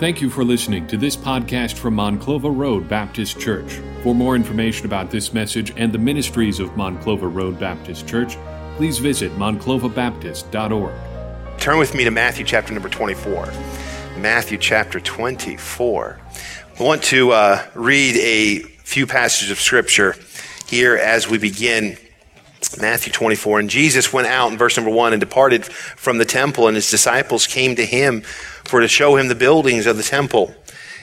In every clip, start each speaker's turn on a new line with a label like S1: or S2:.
S1: Thank you for listening to this podcast from Monclova Road Baptist Church. For more information about this message and the ministries of Monclova Road Baptist Church, please visit monclovabaptist.org.
S2: Turn with me to Matthew chapter number 24. Matthew chapter 24. I want to uh, read a few passages of scripture here as we begin Matthew 24. And Jesus went out in verse number one and departed from the temple, and his disciples came to him for to show him the buildings of the temple.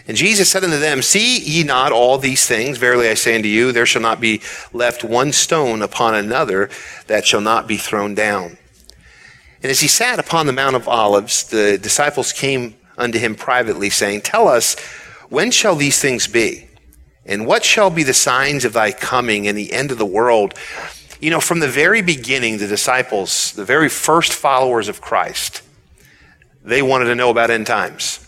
S2: And Jesus said unto them, See ye not all these things? Verily I say unto you, there shall not be left one stone upon another that shall not be thrown down. And as he sat upon the Mount of Olives, the disciples came unto him privately, saying, Tell us, when shall these things be? And what shall be the signs of thy coming and the end of the world? You know, from the very beginning, the disciples, the very first followers of Christ, they wanted to know about end times.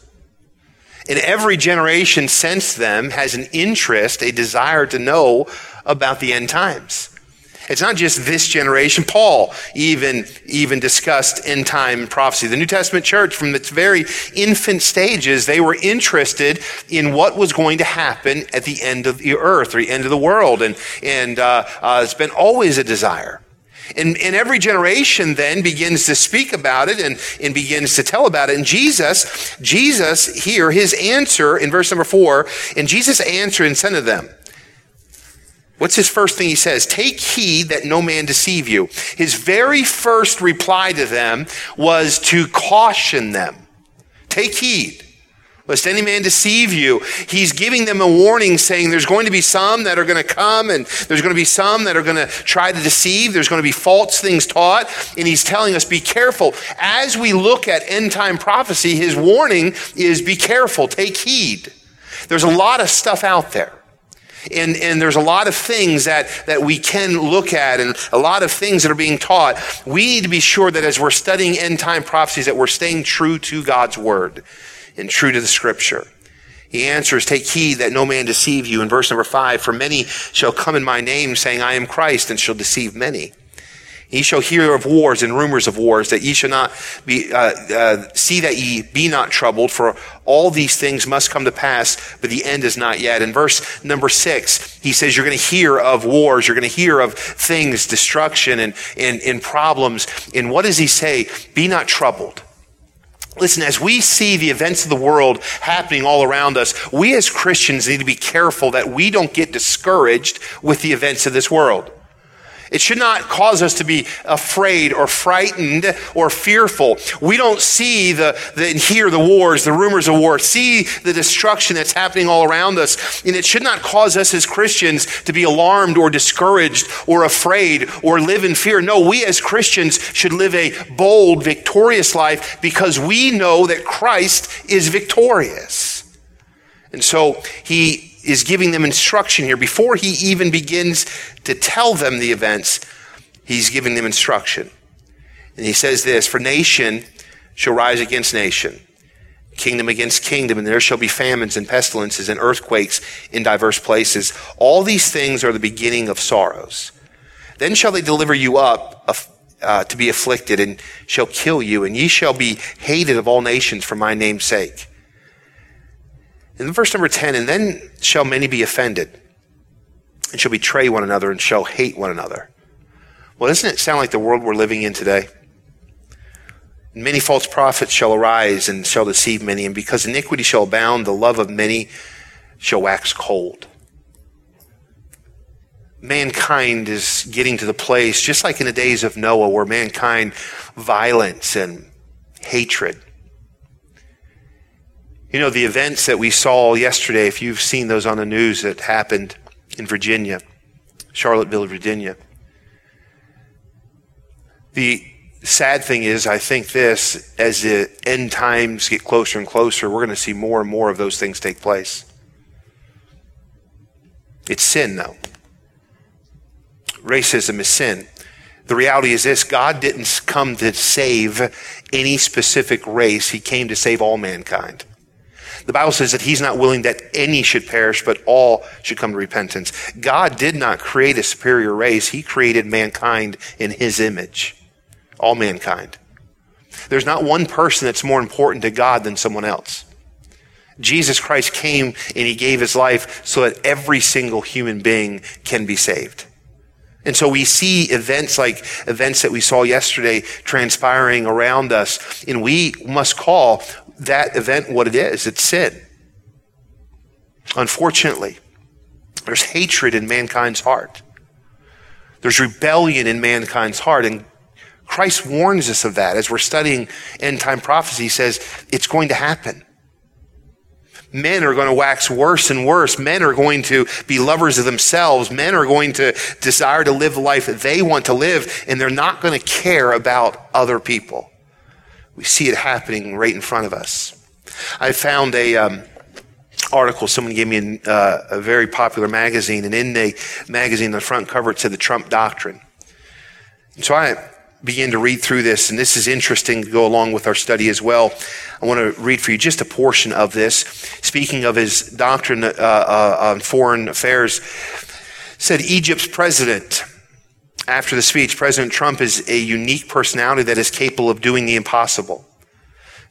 S2: And every generation since them has an interest, a desire to know about the end times. It's not just this generation. Paul even, even discussed end time prophecy. The New Testament church, from its very infant stages, they were interested in what was going to happen at the end of the earth or the end of the world. And, and uh, uh, it's been always a desire. And, and every generation then begins to speak about it and, and begins to tell about it. And Jesus, Jesus here, his answer in verse number four, and Jesus answered and said to them, What's his first thing he says? Take heed that no man deceive you. His very first reply to them was to caution them. Take heed. Lest any man deceive you. He's giving them a warning saying there's going to be some that are going to come and there's going to be some that are going to try to deceive. There's going to be false things taught. And he's telling us be careful. As we look at end time prophecy, his warning is be careful, take heed. There's a lot of stuff out there. And, and there's a lot of things that, that we can look at and a lot of things that are being taught. We need to be sure that as we're studying end time prophecies that we're staying true to God's word and true to the scripture. He answers, take heed that no man deceive you. In verse number five, for many shall come in my name saying, I am Christ and shall deceive many. Ye shall hear of wars and rumors of wars, that ye shall not be, uh, uh, see that ye be not troubled, for all these things must come to pass, but the end is not yet. In verse number six, he says, you're going to hear of wars, you're going to hear of things, destruction and, and, and problems. And what does he say? Be not troubled. Listen, as we see the events of the world happening all around us, we as Christians need to be careful that we don't get discouraged with the events of this world. It should not cause us to be afraid or frightened or fearful. We don't see the, the and hear the wars, the rumors of war, see the destruction that's happening all around us. And it should not cause us as Christians to be alarmed or discouraged or afraid or live in fear. No, we as Christians should live a bold, victorious life because we know that Christ is victorious. And so he is giving them instruction here. Before he even begins to tell them the events, he's giving them instruction. And he says this For nation shall rise against nation, kingdom against kingdom, and there shall be famines and pestilences and earthquakes in diverse places. All these things are the beginning of sorrows. Then shall they deliver you up uh, to be afflicted, and shall kill you, and ye shall be hated of all nations for my name's sake. In verse number 10, and then shall many be offended, and shall betray one another, and shall hate one another. Well, doesn't it sound like the world we're living in today? Many false prophets shall arise and shall deceive many, and because iniquity shall abound, the love of many shall wax cold. Mankind is getting to the place, just like in the days of Noah, where mankind, violence and hatred you know, the events that we saw yesterday, if you've seen those on the news that happened in Virginia, Charlottesville, Virginia. The sad thing is, I think this, as the end times get closer and closer, we're going to see more and more of those things take place. It's sin, though. Racism is sin. The reality is this God didn't come to save any specific race, He came to save all mankind. The Bible says that he's not willing that any should perish, but all should come to repentance. God did not create a superior race. He created mankind in his image. All mankind. There's not one person that's more important to God than someone else. Jesus Christ came and he gave his life so that every single human being can be saved. And so we see events like events that we saw yesterday transpiring around us, and we must call that event what it is. It's sin. Unfortunately, there's hatred in mankind's heart. There's rebellion in mankind's heart. And Christ warns us of that as we're studying end time prophecy. He says it's going to happen men are going to wax worse and worse. Men are going to be lovers of themselves. Men are going to desire to live the life that they want to live, and they're not going to care about other people. We see it happening right in front of us. I found a um, article someone gave me in uh, a very popular magazine, and in the magazine, the front cover, it said the Trump Doctrine. And so I begin to read through this, and this is interesting to go along with our study as well. I want to read for you just a portion of this. Speaking of his doctrine uh, uh, on foreign affairs, said Egypt's president, after the speech, President Trump is a unique personality that is capable of doing the impossible.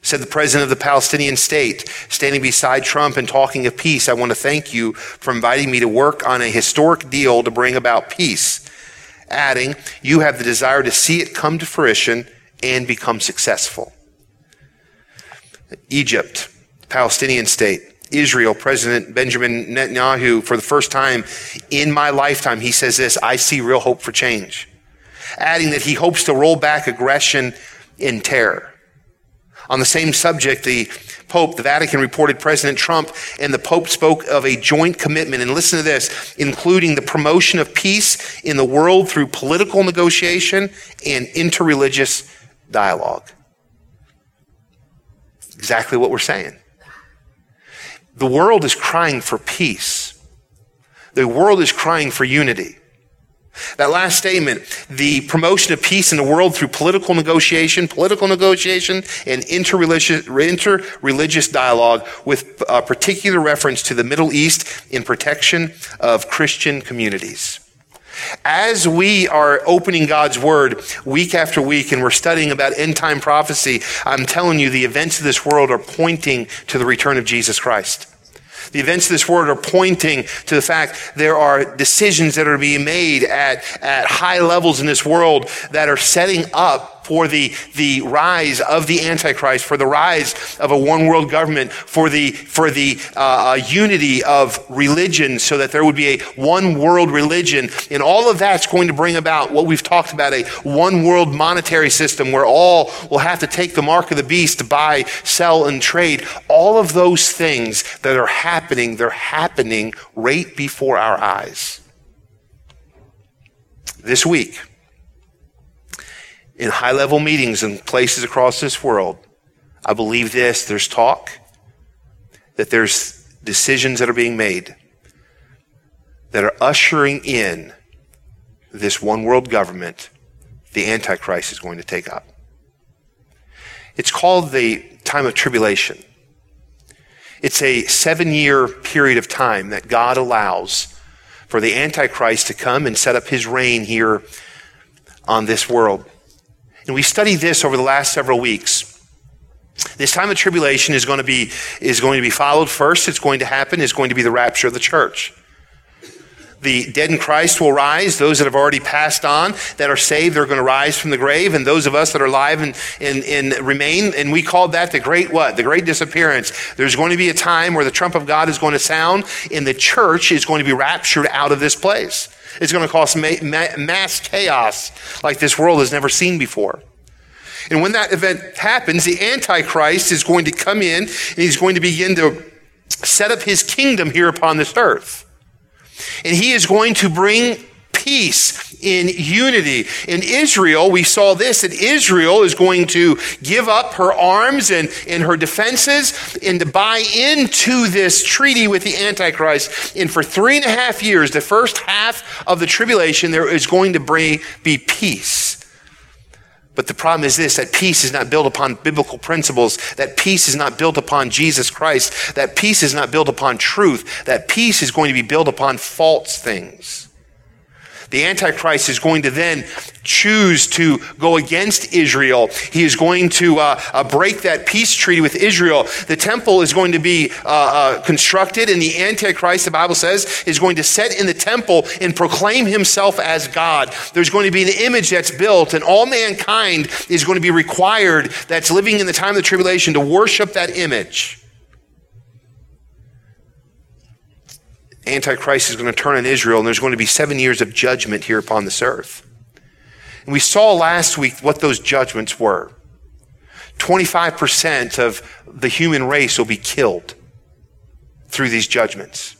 S2: Said the president of the Palestinian state, standing beside Trump and talking of peace, I want to thank you for inviting me to work on a historic deal to bring about peace adding, You have the desire to see it come to fruition and become successful. Egypt, Palestinian state, Israel, President Benjamin Netanyahu, for the first time in my lifetime, he says this I see real hope for change. Adding that he hopes to roll back aggression and terror. On the same subject, the Pope, the Vatican reported President Trump and the Pope spoke of a joint commitment. And listen to this, including the promotion of peace in the world through political negotiation and interreligious dialogue. Exactly what we're saying. The world is crying for peace. The world is crying for unity. That last statement, the promotion of peace in the world through political negotiation, political negotiation, and interreligious, dialogue with particular reference to the Middle East in protection of Christian communities. As we are opening God's Word week after week and we're studying about end time prophecy, I'm telling you the events of this world are pointing to the return of Jesus Christ. The events of this world are pointing to the fact there are decisions that are being made at, at high levels in this world that are setting up for the, the rise of the Antichrist, for the rise of a one world government, for the, for the uh, uh, unity of religion, so that there would be a one world religion. And all of that's going to bring about what we've talked about a one world monetary system where all will have to take the mark of the beast to buy, sell, and trade. All of those things that are happening, they're happening right before our eyes. This week, in high level meetings in places across this world, I believe this there's talk, that there's decisions that are being made that are ushering in this one world government the Antichrist is going to take up. It's called the time of tribulation. It's a seven year period of time that God allows for the Antichrist to come and set up his reign here on this world. And we studied this over the last several weeks. This time of tribulation is going to be, is going to be followed first. It's going to happen. Is going to be the rapture of the church. The dead in Christ will rise. Those that have already passed on, that are saved, they're going to rise from the grave. And those of us that are alive and, and, and remain, and we called that the great what? The great disappearance. There's going to be a time where the trump of God is going to sound and the church is going to be raptured out of this place. It's going to cause mass chaos like this world has never seen before. And when that event happens, the Antichrist is going to come in and he's going to begin to set up his kingdom here upon this earth. And he is going to bring peace, in unity. In Israel, we saw this that Israel is going to give up her arms and, and her defenses and to buy into this treaty with the Antichrist. And for three and a half years, the first half of the tribulation, there is going to bring, be peace. But the problem is this that peace is not built upon biblical principles. That peace is not built upon Jesus Christ. That peace is not built upon truth. That peace is going to be built upon false things. The Antichrist is going to then choose to go against Israel. He is going to uh, uh, break that peace treaty with Israel. The temple is going to be uh, uh, constructed, and the Antichrist, the Bible says, is going to set in the temple and proclaim himself as God. There's going to be an image that's built, and all mankind is going to be required that's living in the time of the tribulation to worship that image. Antichrist is going to turn on Israel, and there's going to be seven years of judgment here upon this earth. And we saw last week what those judgments were 25% of the human race will be killed through these judgments.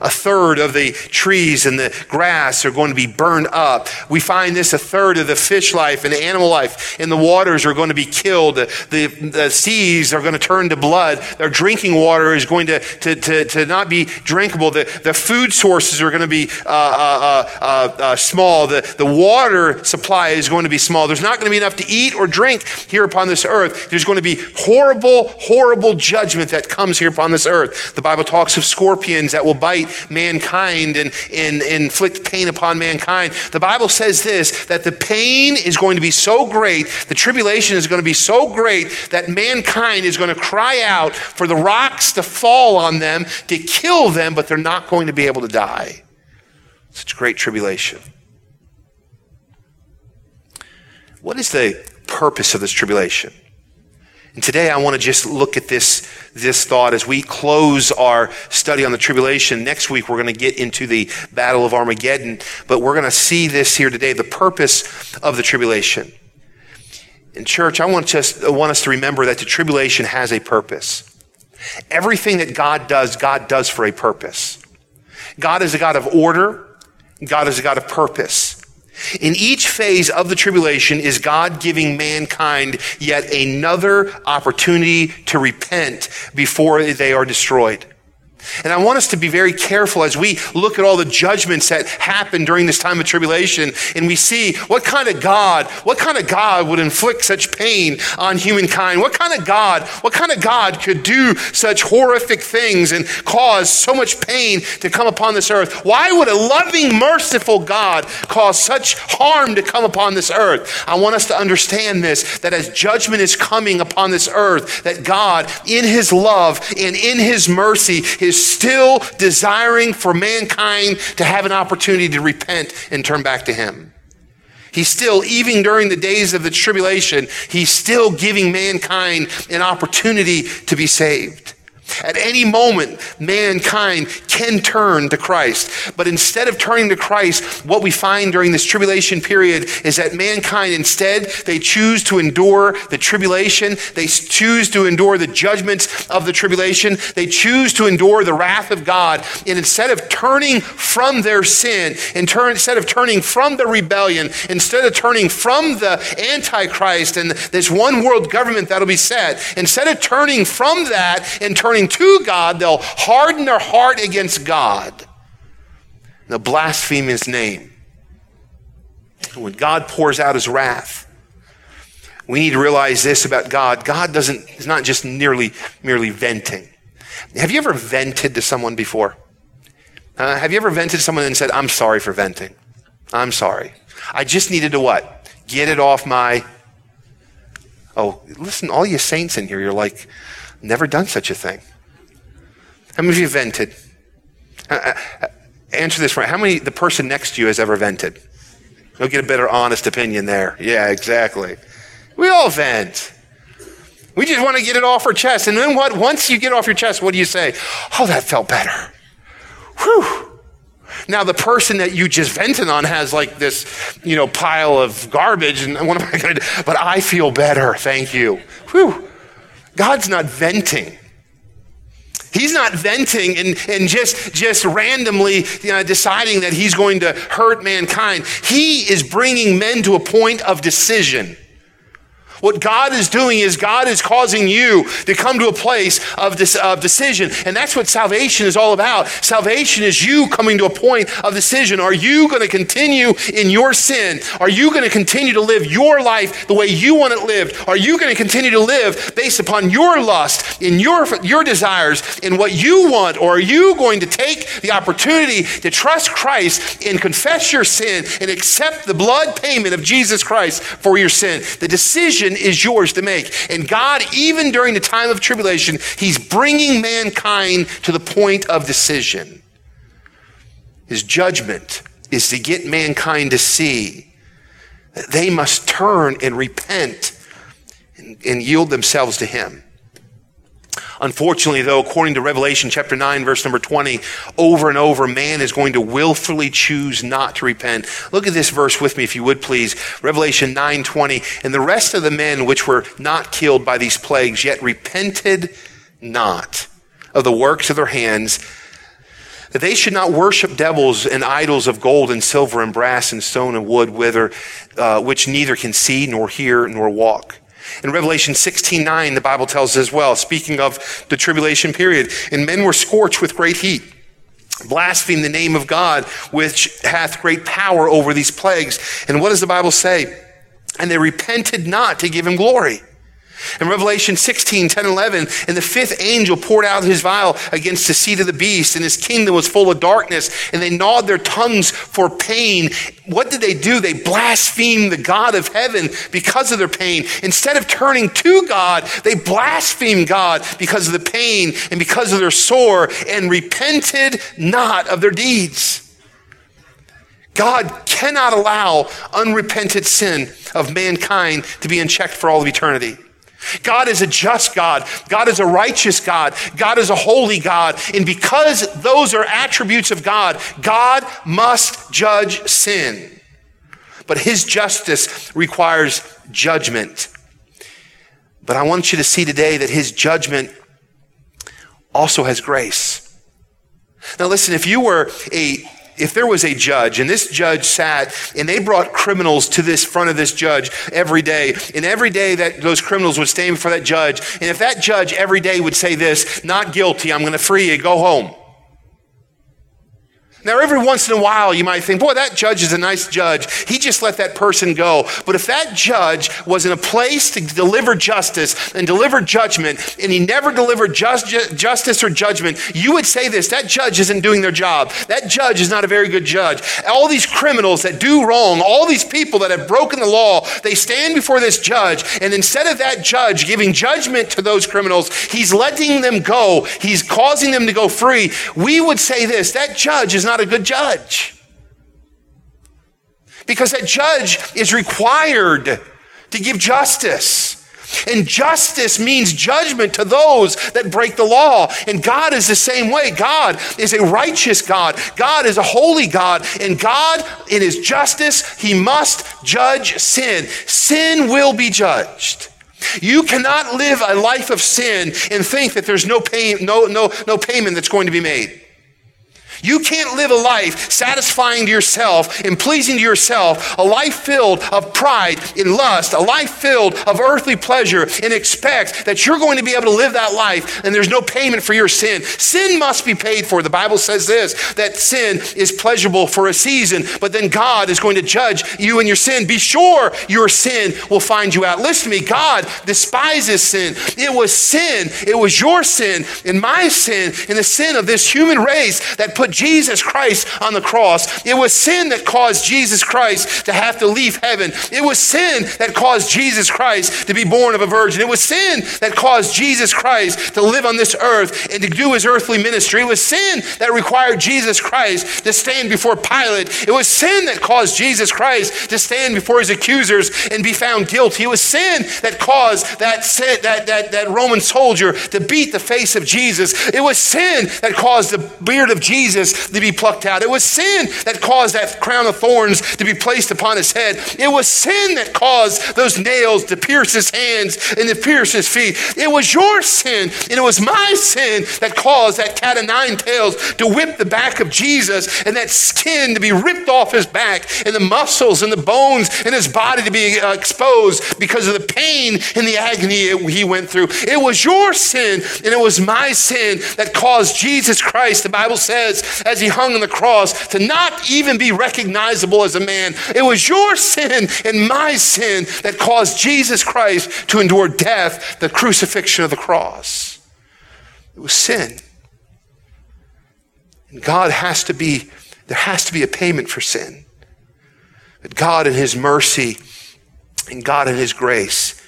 S2: A third of the trees and the grass are going to be burned up. We find this a third of the fish life and animal life in the waters are going to be killed. The, the, seas are going to turn to blood. Their drinking water is going to, to, to, to not be drinkable. The, the food sources are going to be uh, uh, uh, uh, small. The, the water supply is going to be small. There's not going to be enough to eat or drink here upon this earth. There's going to be horrible, horrible judgment that comes here upon this earth. The Bible talks of scorpions that will bite mankind and, and, and inflict pain upon mankind. The Bible says this that the pain is going to be so great, the tribulation is going to be so great that mankind is going to cry out for the rocks to fall on them to kill them, but they're not going to be able to die. Such great tribulation. What is the purpose of this tribulation? And today I want to just look at this, this thought as we close our study on the tribulation. Next week we're going to get into the battle of Armageddon, but we're going to see this here today, the purpose of the tribulation. In church, I want, just, I want us to remember that the tribulation has a purpose. Everything that God does, God does for a purpose. God is a God of order. God is a God of purpose. In each phase of the tribulation is God giving mankind yet another opportunity to repent before they are destroyed. And I want us to be very careful as we look at all the judgments that happen during this time of tribulation and we see what kind of God, what kind of God would inflict such pain on humankind? What kind of God, what kind of God could do such horrific things and cause so much pain to come upon this earth? Why would a loving, merciful God cause such harm to come upon this earth? I want us to understand this, that as judgment is coming upon this earth, that God, in his love and in his mercy, is still desiring for mankind to have an opportunity to repent and turn back to Him. He's still, even during the days of the tribulation, He's still giving mankind an opportunity to be saved. At any moment, mankind can turn to Christ. But instead of turning to Christ, what we find during this tribulation period is that mankind instead, they choose to endure the tribulation. They choose to endure the judgments of the tribulation. They choose to endure the wrath of God. And instead of turning from their sin, turn, instead of turning from the rebellion, instead of turning from the Antichrist and this one world government that'll be set, instead of turning from that and turning to God, they'll harden their heart against God. They'll blaspheme his name. And when God pours out his wrath, we need to realize this about God. God doesn't, is not just nearly, merely venting. Have you ever vented to someone before? Uh, have you ever vented to someone and said, I'm sorry for venting? I'm sorry. I just needed to what? Get it off my. Oh, listen, all you saints in here, you're like, never done such a thing. How many of you vented? Uh, uh, answer this right. How many the person next to you has ever vented? You'll get a better honest opinion there. Yeah, exactly. We all vent. We just want to get it off our chest. And then what? Once you get off your chest, what do you say? Oh, that felt better. Whew. Now the person that you just vented on has like this, you know, pile of garbage, and what am I going to do? But I feel better. Thank you. Whew. God's not venting. He's not venting and, and just, just randomly you know, deciding that he's going to hurt mankind. He is bringing men to a point of decision. What God is doing is God is causing you to come to a place of, this, of decision. And that's what salvation is all about. Salvation is you coming to a point of decision. Are you going to continue in your sin? Are you going to continue to live your life the way you want it lived? Are you going to continue to live based upon your lust, in your, your desires, in what you want? Or are you going to take the opportunity to trust Christ and confess your sin and accept the blood payment of Jesus Christ for your sin? The decision decision is yours to make. And God, even during the time of tribulation, He's bringing mankind to the point of decision. His judgment is to get mankind to see that they must turn and repent and, and yield themselves to Him. Unfortunately, though, according to Revelation chapter 9, verse number 20, over and over, man is going to willfully choose not to repent. Look at this verse with me, if you would please. Revelation 9, 20. And the rest of the men which were not killed by these plagues, yet repented not of the works of their hands, that they should not worship devils and idols of gold and silver and brass and stone and wood, whither, uh, which neither can see nor hear nor walk. In Revelation 16 9, the Bible tells us as well, speaking of the tribulation period, and men were scorched with great heat, blaspheme the name of God, which hath great power over these plagues. And what does the Bible say? And they repented not to give him glory. In Revelation 16, 10, 11, and the fifth angel poured out his vial against the seat of the beast, and his kingdom was full of darkness, and they gnawed their tongues for pain. What did they do? They blasphemed the God of heaven because of their pain. Instead of turning to God, they blasphemed God because of the pain and because of their sore, and repented not of their deeds. God cannot allow unrepented sin of mankind to be unchecked for all of eternity. God is a just God. God is a righteous God. God is a holy God. And because those are attributes of God, God must judge sin. But his justice requires judgment. But I want you to see today that his judgment also has grace. Now, listen, if you were a if there was a judge and this judge sat and they brought criminals to this front of this judge every day and every day that those criminals would stand before that judge and if that judge every day would say this not guilty i'm going to free you go home now, every once in a while, you might think, boy, that judge is a nice judge. He just let that person go. But if that judge was in a place to deliver justice and deliver judgment, and he never delivered just, justice or judgment, you would say this that judge isn't doing their job. That judge is not a very good judge. All these criminals that do wrong, all these people that have broken the law, they stand before this judge, and instead of that judge giving judgment to those criminals, he's letting them go. He's causing them to go free. We would say this that judge is not a good judge. Because that judge is required to give justice. And justice means judgment to those that break the law. And God is the same way. God is a righteous God. God is a holy God. And God, in his justice, he must judge sin. Sin will be judged. You cannot live a life of sin and think that there's no pay, no, no, no payment that's going to be made. You can't live a life satisfying to yourself and pleasing to yourself, a life filled of pride and lust, a life filled of earthly pleasure, and expect that you're going to be able to live that life and there's no payment for your sin. Sin must be paid for. The Bible says this that sin is pleasurable for a season, but then God is going to judge you and your sin. Be sure your sin will find you out. Listen to me, God despises sin. It was sin, it was your sin and my sin and the sin of this human race that put put Jesus Christ on the cross. It was sin that caused Jesus Christ to have to leave heaven. It was sin that caused Jesus Christ to be born of a virgin. It was sin that caused Jesus Christ to live on this earth and to do his earthly ministry. It was sin that required Jesus Christ to stand before Pilate. It was sin that caused Jesus Christ to stand before his accusers and be found guilty. It was sin that caused that, that, that, that Roman soldier to beat the face of Jesus. It was sin that caused the beard of Jesus Jesus to be plucked out. It was sin that caused that crown of thorns to be placed upon his head. It was sin that caused those nails to pierce his hands and to pierce his feet. It was your sin and it was my sin that caused that cat of nine tails to whip the back of Jesus and that skin to be ripped off his back and the muscles and the bones in his body to be uh, exposed because of the pain and the agony he went through. It was your sin and it was my sin that caused Jesus Christ, the Bible says, as he hung on the cross, to not even be recognizable as a man. It was your sin and my sin that caused Jesus Christ to endure death, the crucifixion of the cross. It was sin. And God has to be, there has to be a payment for sin. But God in His mercy and God in His grace,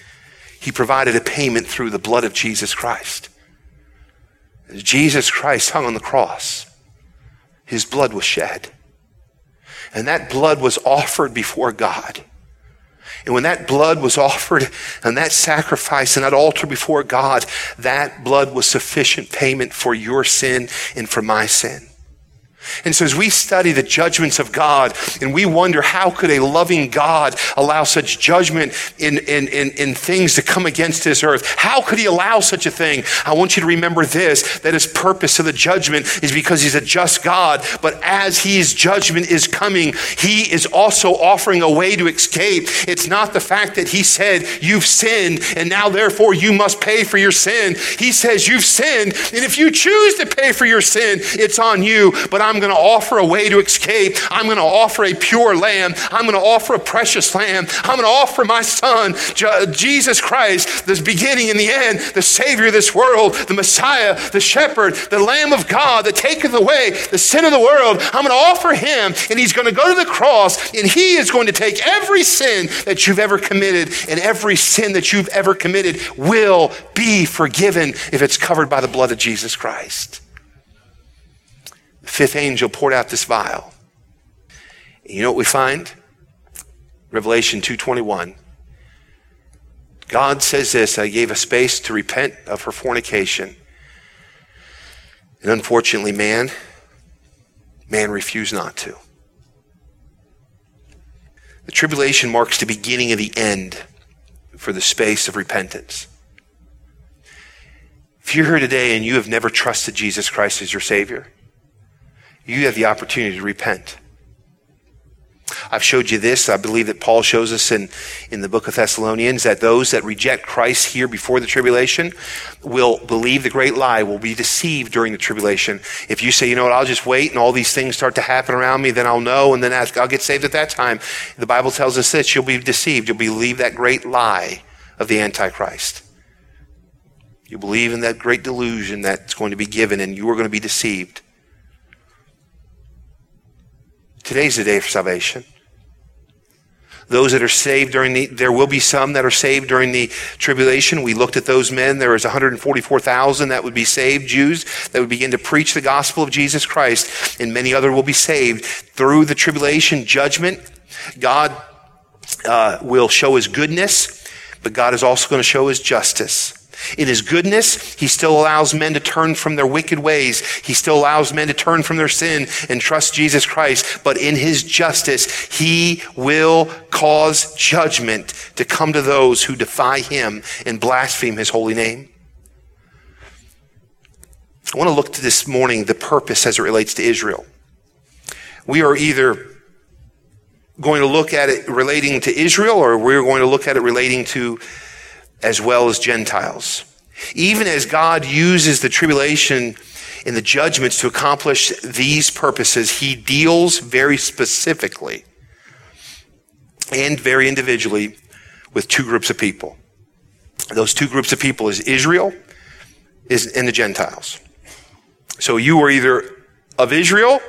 S2: He provided a payment through the blood of Jesus Christ. As Jesus Christ hung on the cross, His blood was shed. And that blood was offered before God. And when that blood was offered and that sacrifice and that altar before God, that blood was sufficient payment for your sin and for my sin. And so as we study the judgments of God and we wonder how could a loving God allow such judgment in, in, in, in, things to come against this earth? How could he allow such a thing? I want you to remember this, that his purpose of the judgment is because he's a just God. But as his judgment is coming, he is also offering a way to escape. It's not the fact that he said, you've sinned and now therefore you must pay for your sin. He says, you've sinned. And if you choose to pay for your sin, it's on you. But I'm going to offer a way to escape. I'm going to offer a pure lamb. I'm going to offer a precious lamb. I'm going to offer my son, Jesus Christ, the beginning and the end, the Savior of this world, the Messiah, the shepherd, the Lamb of God that taketh away the sin of the world. I'm going to offer him, and he's going to go to the cross, and he is going to take every sin that you've ever committed, and every sin that you've ever committed will be forgiven if it's covered by the blood of Jesus Christ fifth angel poured out this vial. You know what we find? Revelation 2:21. God says this, I gave a space to repent of her fornication. And unfortunately, man, man refused not to. The tribulation marks the beginning of the end for the space of repentance. If you're here today and you have never trusted Jesus Christ as your Savior, you have the opportunity to repent. I've showed you this. I believe that Paul shows us in, in the book of Thessalonians that those that reject Christ here before the tribulation will believe the great lie, will be deceived during the tribulation. If you say, you know what, I'll just wait and all these things start to happen around me, then I'll know and then I'll get saved at that time. The Bible tells us this, you'll be deceived. You'll believe that great lie of the Antichrist. You believe in that great delusion that's going to be given and you are going to be deceived. Today's the day for salvation. Those that are saved during the, there will be some that are saved during the tribulation. We looked at those men. There was 144,000 that would be saved Jews that would begin to preach the gospel of Jesus Christ, and many other will be saved through the tribulation judgment. God uh, will show his goodness, but God is also going to show his justice. In his goodness, he still allows men to turn from their wicked ways. He still allows men to turn from their sin and trust Jesus Christ. But in his justice, he will cause judgment to come to those who defy him and blaspheme his holy name. I want to look to this morning the purpose as it relates to Israel. We are either going to look at it relating to Israel or we're going to look at it relating to as well as Gentiles. Even as God uses the tribulation and the judgments to accomplish these purposes, he deals very specifically and very individually with two groups of people. Those two groups of people is Israel and the Gentiles. So you are either of Israel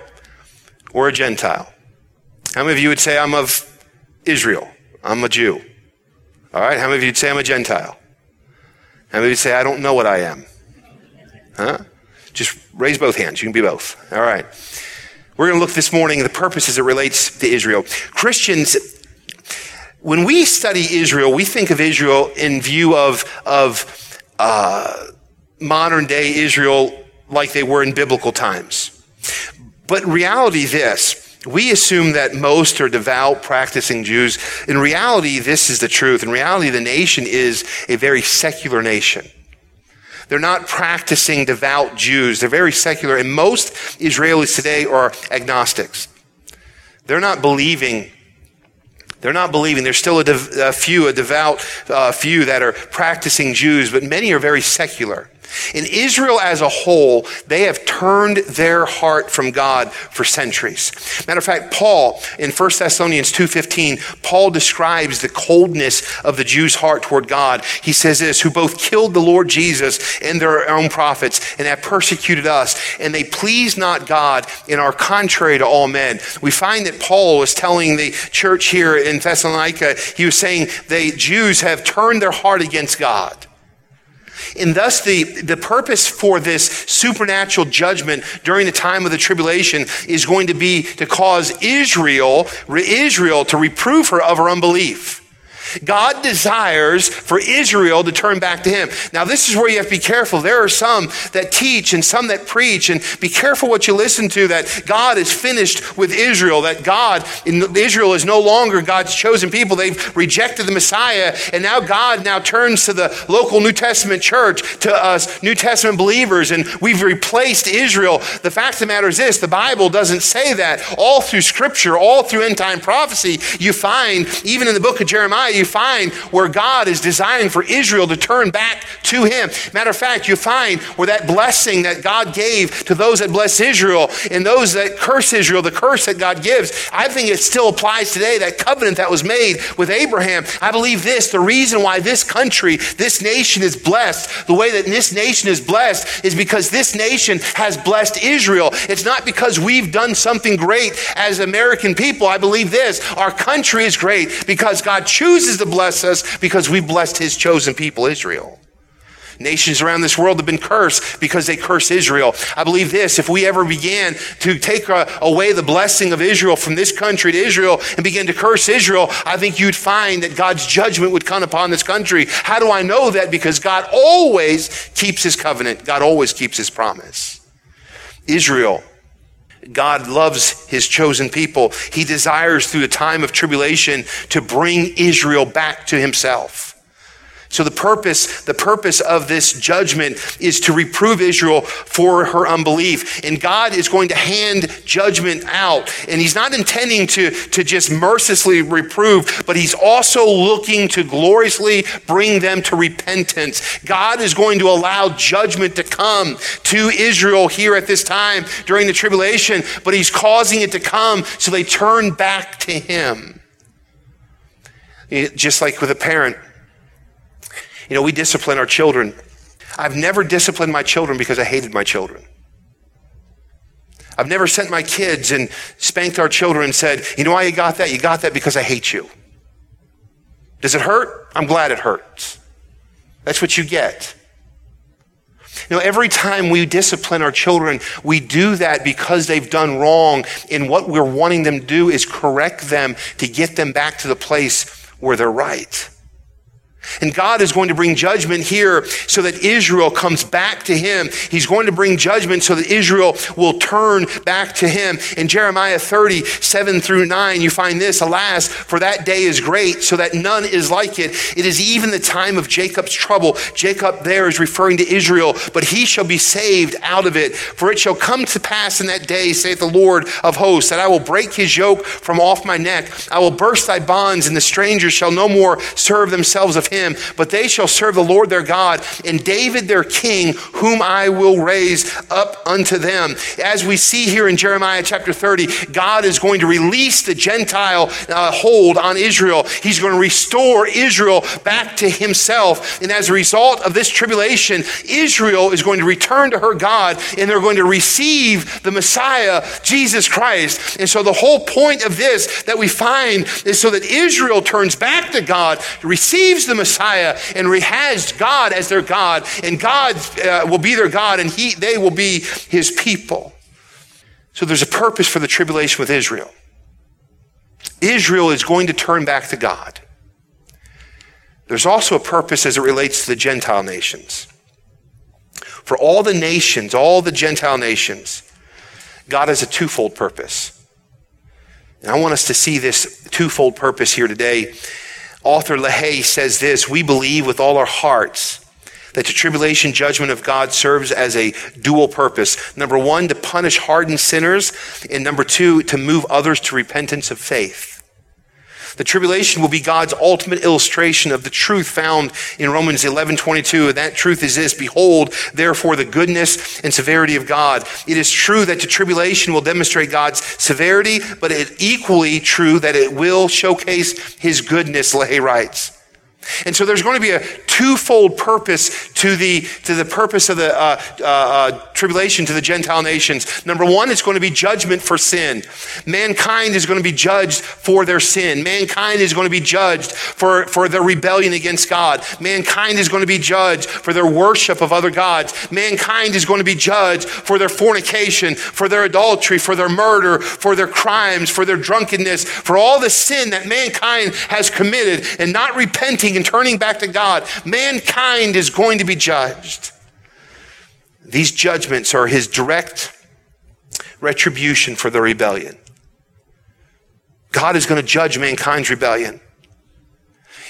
S2: or a Gentile. How many of you would say, I'm of Israel? I'm a Jew. All right, how many of you say I'm a Gentile? How many of you say I don't know what I am? Huh? Just raise both hands. You can be both. All right. We're going to look this morning at the purpose as it relates to Israel. Christians, when we study Israel, we think of Israel in view of, of uh, modern day Israel like they were in biblical times. But reality this, we assume that most are devout, practicing Jews. In reality, this is the truth. In reality, the nation is a very secular nation. They're not practicing devout Jews. They're very secular. And most Israelis today are agnostics. They're not believing. They're not believing. There's still a, de- a few, a devout uh, few that are practicing Jews, but many are very secular. In Israel as a whole, they have turned their heart from God for centuries. Matter of fact, Paul in 1 Thessalonians 2:15, Paul describes the coldness of the Jews' heart toward God. He says this, who both killed the Lord Jesus and their own prophets and have persecuted us, and they please not God and are contrary to all men. We find that Paul was telling the church here in Thessalonica, he was saying the Jews have turned their heart against God. And thus, the, the purpose for this supernatural judgment during the time of the tribulation is going to be to cause Israel, Israel to reprove her of her unbelief. God desires for Israel to turn back to Him. Now, this is where you have to be careful. There are some that teach and some that preach, and be careful what you listen to that God is finished with Israel, that God, Israel is no longer God's chosen people. They've rejected the Messiah, and now God now turns to the local New Testament church, to us New Testament believers, and we've replaced Israel. The fact of the matter is this the Bible doesn't say that. All through Scripture, all through end time prophecy, you find, even in the book of Jeremiah, you find where God is designed for Israel to turn back to Him. Matter of fact, you find where that blessing that God gave to those that bless Israel and those that curse Israel, the curse that God gives, I think it still applies today. That covenant that was made with Abraham. I believe this the reason why this country, this nation is blessed, the way that this nation is blessed is because this nation has blessed Israel. It's not because we've done something great as American people. I believe this our country is great because God chooses chooses to bless us because we blessed his chosen people, Israel. Nations around this world have been cursed because they curse Israel. I believe this if we ever began to take uh, away the blessing of Israel from this country to Israel and begin to curse Israel, I think you'd find that God's judgment would come upon this country. How do I know that? Because God always keeps his covenant, God always keeps his promise. Israel God loves his chosen people. He desires through the time of tribulation to bring Israel back to himself. So the purpose, the purpose of this judgment is to reprove Israel for her unbelief. And God is going to hand judgment out. And he's not intending to, to just mercilessly reprove, but he's also looking to gloriously bring them to repentance. God is going to allow judgment to come to Israel here at this time during the tribulation, but he's causing it to come so they turn back to him. just like with a parent you know, we discipline our children. I've never disciplined my children because I hated my children. I've never sent my kids and spanked our children and said, you know why you got that? You got that because I hate you. Does it hurt? I'm glad it hurts. That's what you get. You know, every time we discipline our children, we do that because they've done wrong. And what we're wanting them to do is correct them to get them back to the place where they're right. And God is going to bring judgment here so that Israel comes back to him. He's going to bring judgment so that Israel will turn back to him. In Jeremiah 30, 7 through 9, you find this, alas, for that day is great, so that none is like it. It is even the time of Jacob's trouble. Jacob there is referring to Israel, but he shall be saved out of it. For it shall come to pass in that day, saith the Lord of hosts, that I will break his yoke from off my neck. I will burst thy bonds, and the strangers shall no more serve themselves of him, but they shall serve the Lord their God and David their king, whom I will raise up unto them. As we see here in Jeremiah chapter 30, God is going to release the Gentile uh, hold on Israel. He's going to restore Israel back to himself. And as a result of this tribulation, Israel is going to return to her God and they're going to receive the Messiah, Jesus Christ. And so the whole point of this that we find is so that Israel turns back to God, receives the Messiah, and has God as their God, and God uh, will be their God, and he, they will be his people. So there's a purpose for the tribulation with Israel. Israel is going to turn back to God. There's also a purpose as it relates to the Gentile nations. For all the nations, all the Gentile nations, God has a twofold purpose. And I want us to see this twofold purpose here today. Author LaHaye says this We believe with all our hearts that the tribulation judgment of God serves as a dual purpose. Number one, to punish hardened sinners, and number two, to move others to repentance of faith. The tribulation will be God's ultimate illustration of the truth found in Romans 11, 22. And that truth is this, behold, therefore, the goodness and severity of God. It is true that the tribulation will demonstrate God's severity, but it's equally true that it will showcase his goodness, LaHaye writes. And so there's going to be a twofold purpose to the, to the purpose of the uh, uh, uh, tribulation to the Gentile nations. Number one, it's going to be judgment for sin. Mankind is going to be judged for their sin. Mankind is going to be judged for, for their rebellion against God. Mankind is going to be judged for their worship of other gods. Mankind is going to be judged for their fornication, for their adultery, for their murder, for their crimes, for their drunkenness, for all the sin that mankind has committed and not repenting and turning back to God, mankind is going to be judged. These judgments are his direct retribution for the rebellion. God is going to judge mankind's rebellion.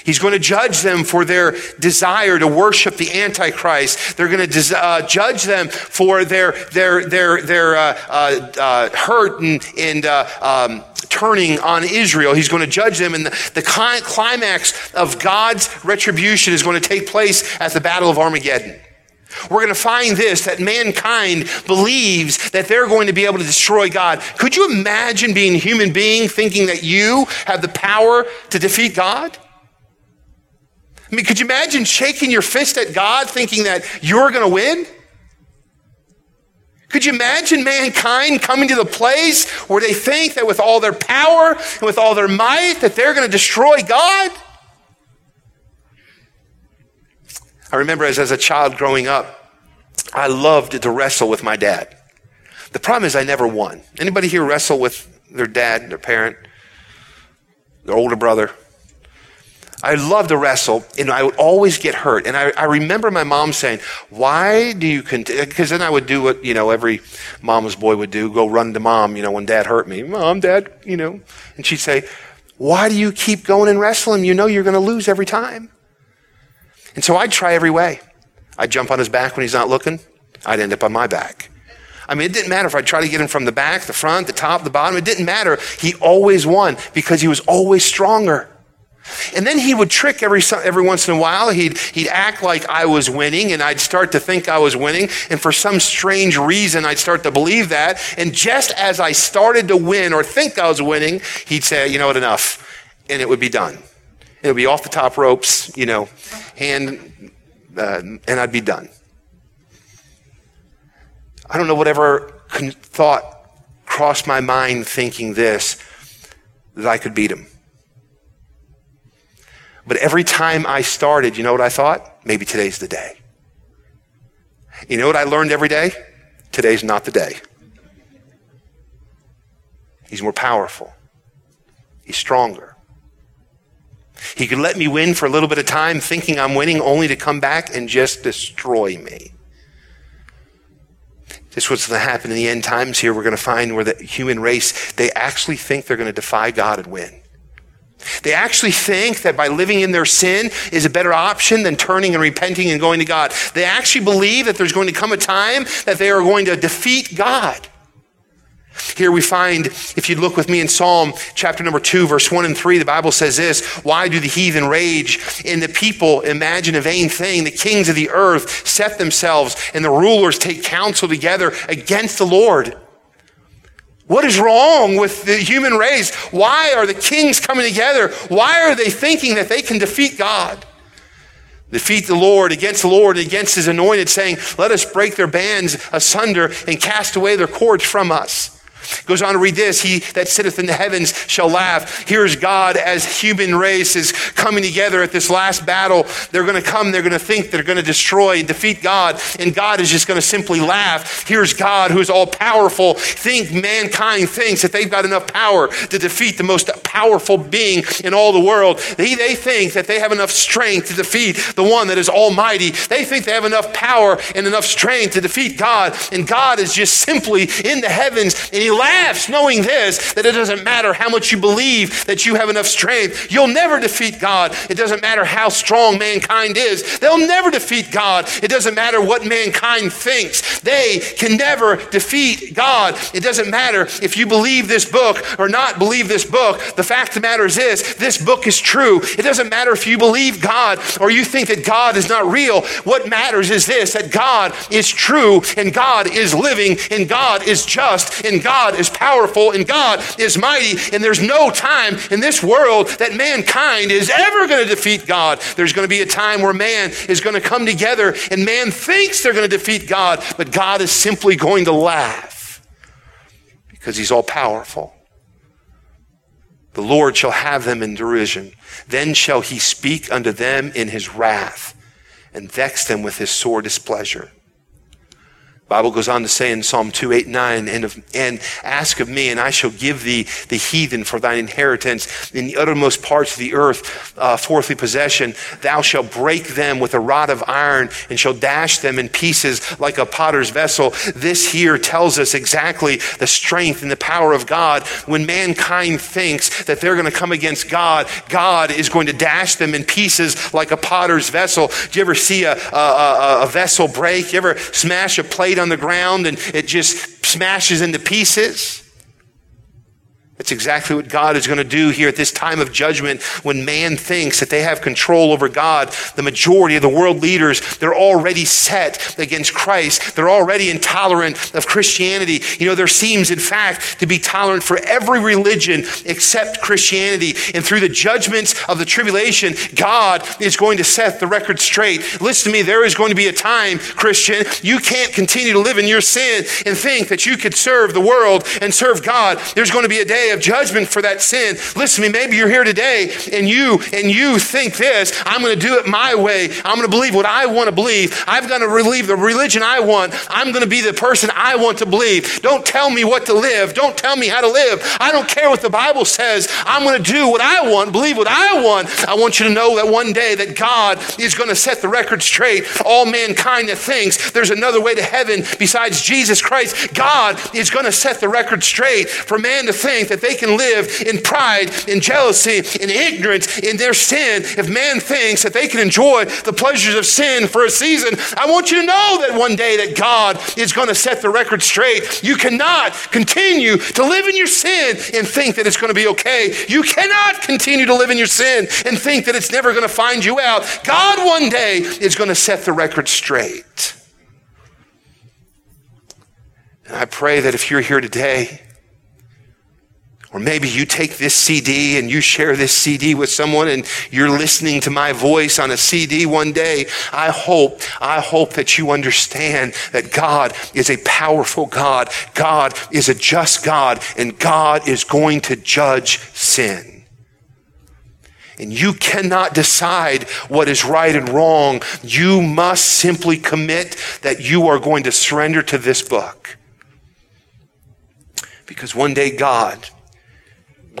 S2: He's going to judge them for their desire to worship the Antichrist. They're going to uh, judge them for their their their their uh, uh, uh hurt and and uh, um, turning on Israel. He's going to judge them, and the, the climax of God's retribution is going to take place at the Battle of Armageddon. We're going to find this that mankind believes that they're going to be able to destroy God. Could you imagine being a human being thinking that you have the power to defeat God? I mean, could you imagine shaking your fist at God thinking that you're going to win? Could you imagine mankind coming to the place where they think that with all their power and with all their might that they're going to destroy God? I remember as, as a child growing up, I loved to wrestle with my dad. The problem is I never won. Anybody here wrestle with their dad, their parent, their older brother? I loved to wrestle, and I would always get hurt. And I, I remember my mom saying, "Why do you continue?" Because then I would do what you know every mama's boy would do: go run to mom. You know, when dad hurt me, mom, dad, you know, and she'd say, "Why do you keep going and wrestling? You know you're going to lose every time." And so I'd try every way. I'd jump on his back when he's not looking. I'd end up on my back. I mean, it didn't matter if I tried to get him from the back, the front, the top, the bottom. It didn't matter. He always won because he was always stronger. And then he would trick every, every once in a while. He'd, he'd act like I was winning, and I'd start to think I was winning. And for some strange reason, I'd start to believe that. And just as I started to win or think I was winning, he'd say, you know what, enough. And it would be done. It would be off the top ropes, you know, hand, uh, and I'd be done. I don't know whatever thought crossed my mind thinking this, that I could beat him. But every time I started, you know what I thought? Maybe today's the day. You know what I learned every day? Today's not the day. He's more powerful. He's stronger. He could let me win for a little bit of time thinking I'm winning only to come back and just destroy me. This is what's going to happen in the end times here. We're going to find where the human race, they actually think they're going to defy God and win. They actually think that by living in their sin is a better option than turning and repenting and going to God. They actually believe that there's going to come a time that they are going to defeat God. Here we find, if you look with me in Psalm chapter number 2, verse 1 and 3, the Bible says this Why do the heathen rage and the people imagine a vain thing? The kings of the earth set themselves and the rulers take counsel together against the Lord. What is wrong with the human race? Why are the kings coming together? Why are they thinking that they can defeat God? Defeat the Lord against the Lord and against his anointed, saying, Let us break their bands asunder and cast away their cords from us. Goes on to read this. He that sitteth in the heavens shall laugh. Here's God as human race is coming together at this last battle. They're going to come. They're going to think they're going to destroy and defeat God. And God is just going to simply laugh. Here's God who is all powerful. Think mankind thinks that they've got enough power to defeat the most powerful being in all the world. They, they think that they have enough strength to defeat the one that is almighty. They think they have enough power and enough strength to defeat God. And God is just simply in the heavens and he laughs knowing this, that it doesn't matter how much you believe that you have enough strength. You'll never defeat God. It doesn't matter how strong mankind is. They'll never defeat God. It doesn't matter what mankind thinks. They can never defeat God. It doesn't matter if you believe this book or not believe this book. The fact of the matter is this, this book is true. It doesn't matter if you believe God or you think that God is not real. What matters is this, that God is true and God is living and God is just and God God is powerful and God is mighty, and there's no time in this world that mankind is ever going to defeat God. There's going to be a time where man is going to come together and man thinks they're going to defeat God, but God is simply going to laugh because he's all powerful. The Lord shall have them in derision. Then shall he speak unto them in his wrath and vex them with his sore displeasure. Bible goes on to say in Psalm 2, 8, 9, and, of, and ask of me, and I shall give thee the heathen for thine inheritance in the uttermost parts of the earth, uh, fourthly possession. Thou shalt break them with a rod of iron and shall dash them in pieces like a potter's vessel. This here tells us exactly the strength and the power of God. When mankind thinks that they're going to come against God, God is going to dash them in pieces like a potter's vessel. Do you ever see a, a, a, a vessel break? You ever smash a plate on the ground and it just smashes into pieces. That's exactly what God is going to do here at this time of judgment when man thinks that they have control over God. The majority of the world leaders, they're already set against Christ. They're already intolerant of Christianity. You know, there seems, in fact, to be tolerant for every religion except Christianity. And through the judgments of the tribulation, God is going to set the record straight. Listen to me, there is going to be a time, Christian, you can't continue to live in your sin and think that you could serve the world and serve God. There's going to be a day of judgment for that sin. Listen to me, maybe you're here today and you and you think this, I'm going to do it my way. I'm going to believe what I want to believe. I've got to believe the religion I want. I'm going to be the person I want to believe. Don't tell me what to live. Don't tell me how to live. I don't care what the Bible says. I'm going to do what I want, believe what I want. I want you to know that one day that God is going to set the record straight. All mankind that thinks there's another way to heaven besides Jesus Christ, God is going to set the record straight for man to think that they can live in pride, in jealousy, in ignorance, in their sin. If man thinks that they can enjoy the pleasures of sin for a season, I want you to know that one day that God is going to set the record straight. You cannot continue to live in your sin and think that it's going to be okay. You cannot continue to live in your sin and think that it's never going to find you out. God one day is going to set the record straight. And I pray that if you're here today or maybe you take this CD and you share this CD with someone and you're listening to my voice on a CD one day. I hope, I hope that you understand that God is a powerful God. God is a just God and God is going to judge sin. And you cannot decide what is right and wrong. You must simply commit that you are going to surrender to this book. Because one day God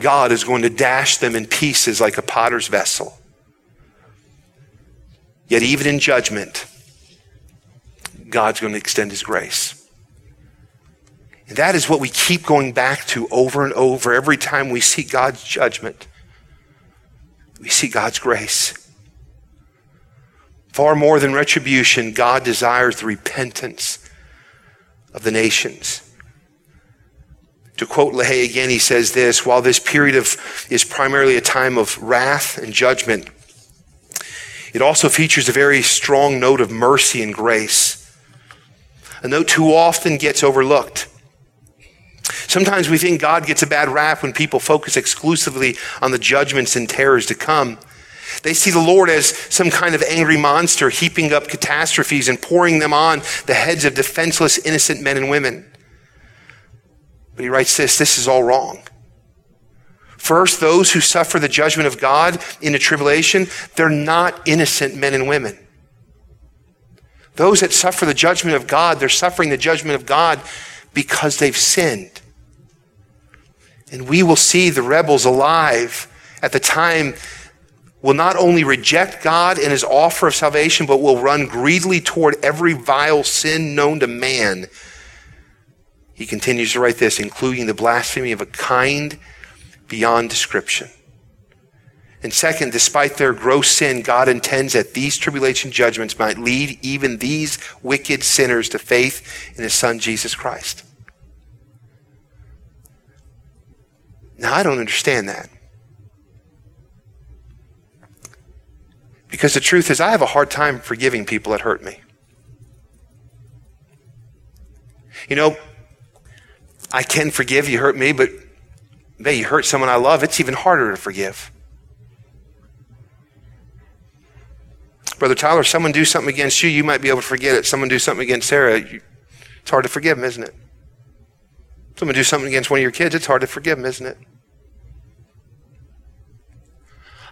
S2: God is going to dash them in pieces like a potter's vessel. Yet, even in judgment, God's going to extend his grace. And that is what we keep going back to over and over every time we see God's judgment. We see God's grace. Far more than retribution, God desires the repentance of the nations. To quote LaHaye again, he says this while this period of, is primarily a time of wrath and judgment, it also features a very strong note of mercy and grace, a note too often gets overlooked. Sometimes we think God gets a bad rap when people focus exclusively on the judgments and terrors to come. They see the Lord as some kind of angry monster heaping up catastrophes and pouring them on the heads of defenseless, innocent men and women. But he writes this this is all wrong. First, those who suffer the judgment of God in a tribulation, they're not innocent men and women. Those that suffer the judgment of God, they're suffering the judgment of God because they've sinned. And we will see the rebels alive at the time will not only reject God and his offer of salvation, but will run greedily toward every vile sin known to man. He continues to write this, including the blasphemy of a kind beyond description. And second, despite their gross sin, God intends that these tribulation judgments might lead even these wicked sinners to faith in his son, Jesus Christ. Now, I don't understand that. Because the truth is, I have a hard time forgiving people that hurt me. You know, I can forgive you hurt me, but hey, you hurt someone I love, it's even harder to forgive. Brother Tyler, someone do something against you, you might be able to forget it. Someone do something against Sarah, it's hard to forgive them, isn't it? Someone do something against one of your kids, it's hard to forgive them, isn't it?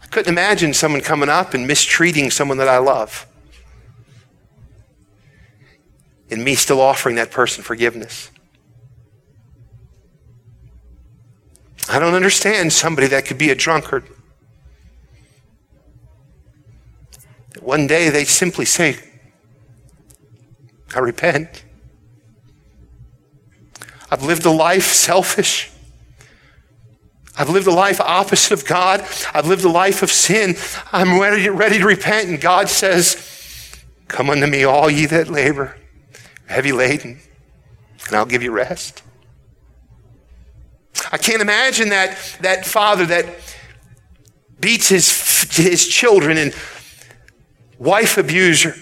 S2: I couldn't imagine someone coming up and mistreating someone that I love. And me still offering that person forgiveness. I don't understand somebody that could be a drunkard. One day they simply say, I repent. I've lived a life selfish. I've lived a life opposite of God. I've lived a life of sin. I'm ready, ready to repent. And God says, Come unto me, all ye that labor, heavy laden, and I'll give you rest. I can't imagine that, that father that beats his, his children and wife abuser.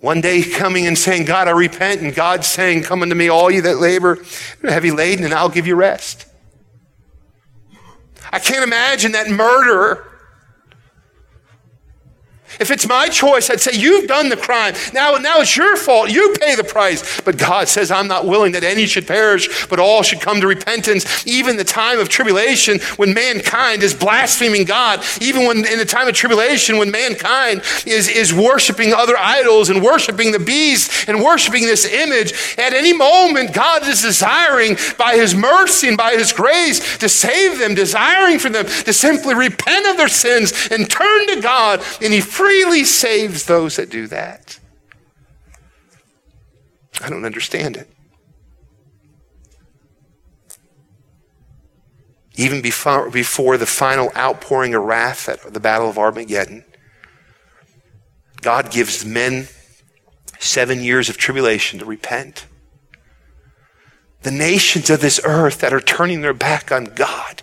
S2: One day coming and saying, God, I repent, and God saying, Come unto me, all you that labor, heavy laden, and I'll give you rest. I can't imagine that murderer if it's my choice, I'd say, You've done the crime. Now, now it's your fault. You pay the price. But God says, I'm not willing that any should perish, but all should come to repentance. Even the time of tribulation when mankind is blaspheming God, even when in the time of tribulation when mankind is, is worshiping other idols and worshiping the beast and worshiping this image, at any moment, God is desiring by his mercy and by his grace to save them, desiring for them to simply repent of their sins and turn to God. And he freely saves those that do that. I don't understand it. Even before, before the final outpouring of wrath at the Battle of Armageddon, God gives men seven years of tribulation to repent. The nations of this earth that are turning their back on God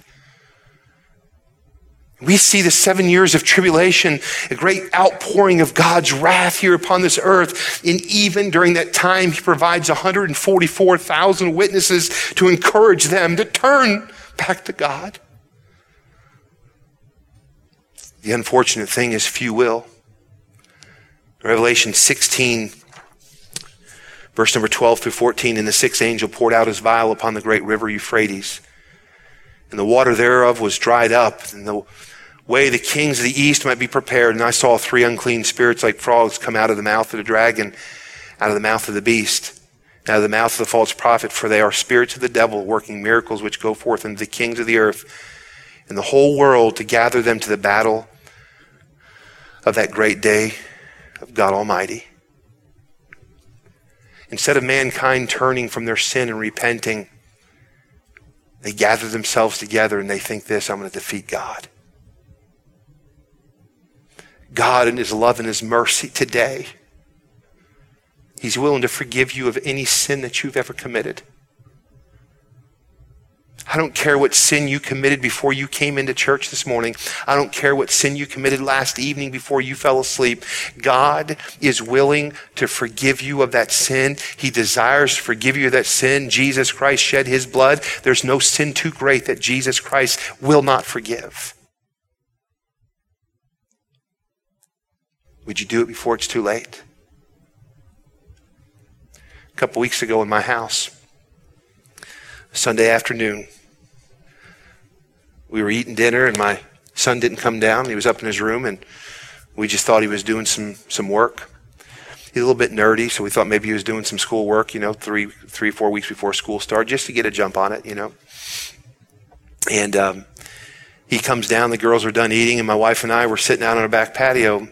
S2: we see the seven years of tribulation, a great outpouring of God's wrath here upon this earth. And even during that time, He provides 144,000 witnesses to encourage them to turn back to God. The unfortunate thing is, few will. Revelation 16, verse number 12 through 14, and the sixth angel poured out his vial upon the great river Euphrates. And the water thereof was dried up, and the way the kings of the east might be prepared. And I saw three unclean spirits like frogs come out of the mouth of the dragon, out of the mouth of the beast, out of the mouth of the false prophet, for they are spirits of the devil working miracles which go forth unto the kings of the earth and the whole world to gather them to the battle of that great day of God Almighty. Instead of mankind turning from their sin and repenting, they gather themselves together and they think this I'm going to defeat God. God in His love and His mercy today. He's willing to forgive you of any sin that you've ever committed. I don't care what sin you committed before you came into church this morning. I don't care what sin you committed last evening before you fell asleep. God is willing to forgive you of that sin. He desires to forgive you of that sin. Jesus Christ shed his blood. There's no sin too great that Jesus Christ will not forgive. Would you do it before it's too late? A couple weeks ago in my house, Sunday afternoon. We were eating dinner, and my son didn't come down. He was up in his room, and we just thought he was doing some, some work. He's a little bit nerdy, so we thought maybe he was doing some school work, you know, three, three, four weeks before school started, just to get a jump on it, you know. And um, he comes down, the girls are done eating, and my wife and I were sitting out on our back patio.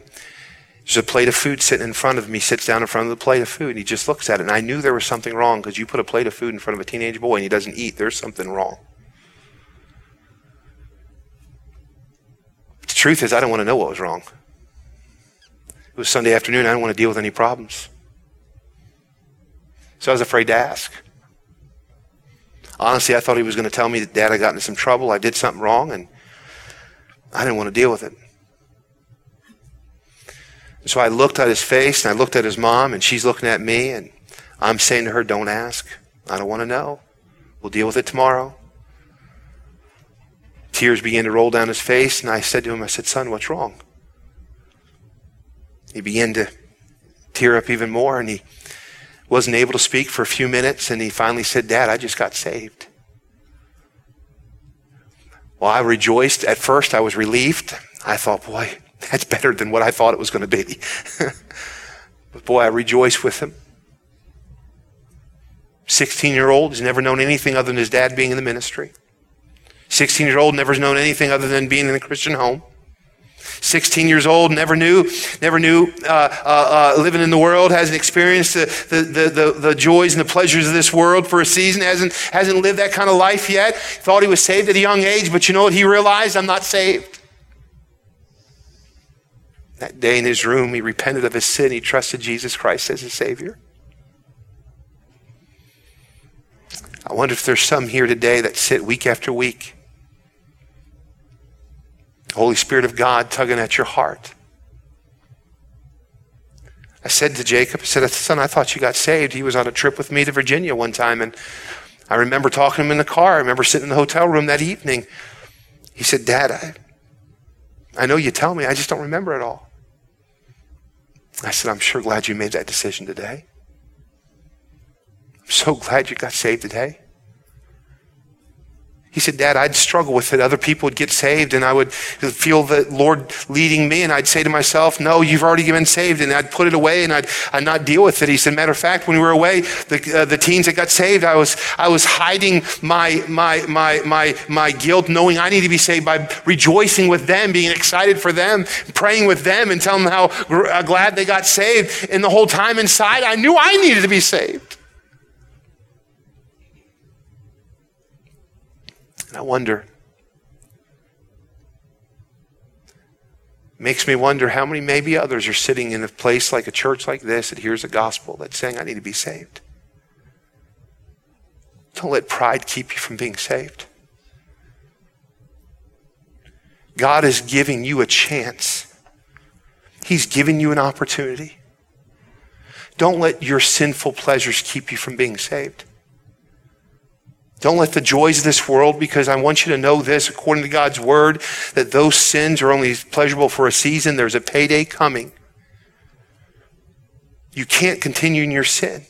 S2: There's a plate of food sitting in front of him. He sits down in front of the plate of food, and he just looks at it. And I knew there was something wrong because you put a plate of food in front of a teenage boy and he doesn't eat. There's something wrong. The truth is, I don't want to know what was wrong. It was Sunday afternoon. I didn't want to deal with any problems. So I was afraid to ask. Honestly, I thought he was going to tell me that dad had gotten into some trouble. I did something wrong, and I didn't want to deal with it. And so I looked at his face, and I looked at his mom, and she's looking at me, and I'm saying to her, Don't ask. I don't want to know. We'll deal with it tomorrow. Tears began to roll down his face, and I said to him, I said, Son, what's wrong? He began to tear up even more, and he wasn't able to speak for a few minutes, and he finally said, Dad, I just got saved. Well, I rejoiced. At first, I was relieved. I thought, boy, that's better than what I thought it was going to be. but boy, I rejoice with him. 16 year old has never known anything other than his dad being in the ministry. 16 year old never known anything other than being in a Christian home. 16 years old, never knew, never knew, uh, uh, uh, living in the world, hasn't experienced the, the, the, the, joys and the pleasures of this world for a season, hasn't, hasn't lived that kind of life yet. Thought he was saved at a young age, but you know what he realized? I'm not saved. That day in his room, he repented of his sin. He trusted Jesus Christ as his Savior. I wonder if there's some here today that sit week after week Holy Spirit of God tugging at your heart. I said to Jacob, I said, son, I thought you got saved. He was on a trip with me to Virginia one time, and I remember talking to him in the car. I remember sitting in the hotel room that evening. He said, Dad, I, I know you tell me, I just don't remember it all. I said, I'm sure glad you made that decision today. I'm so glad you got saved today. He said, Dad, I'd struggle with it. Other people would get saved and I would feel the Lord leading me. And I'd say to myself, no, you've already been saved. And I'd put it away and I'd, I'd not deal with it. He said, matter of fact, when we were away, the, uh, the teens that got saved, I was, I was hiding my, my, my, my, my guilt, knowing I need to be saved by rejoicing with them, being excited for them, praying with them and telling them how uh, glad they got saved. And the whole time inside, I knew I needed to be saved. I wonder. Makes me wonder how many maybe others are sitting in a place like a church like this that hears a gospel that's saying, I need to be saved. Don't let pride keep you from being saved. God is giving you a chance. He's giving you an opportunity. Don't let your sinful pleasures keep you from being saved. Don't let the joys of this world, because I want you to know this, according to God's word, that those sins are only pleasurable for a season. There's a payday coming. You can't continue in your sin.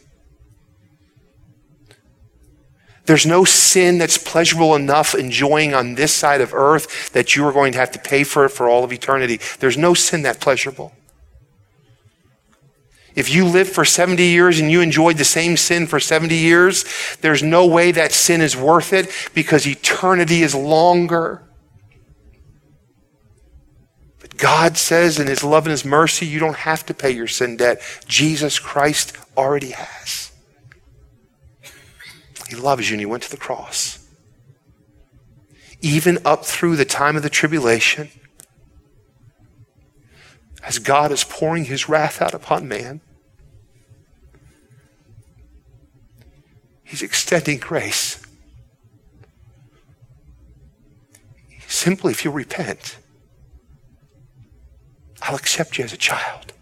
S2: There's no sin that's pleasurable enough enjoying on this side of earth that you are going to have to pay for it for all of eternity. There's no sin that pleasurable. If you lived for 70 years and you enjoyed the same sin for 70 years, there's no way that sin is worth it because eternity is longer. But God says in His love and His mercy, you don't have to pay your sin debt. Jesus Christ already has. He loves you and He went to the cross. Even up through the time of the tribulation, as God is pouring His wrath out upon man, He's extending grace. Simply, if you repent, I'll accept you as a child.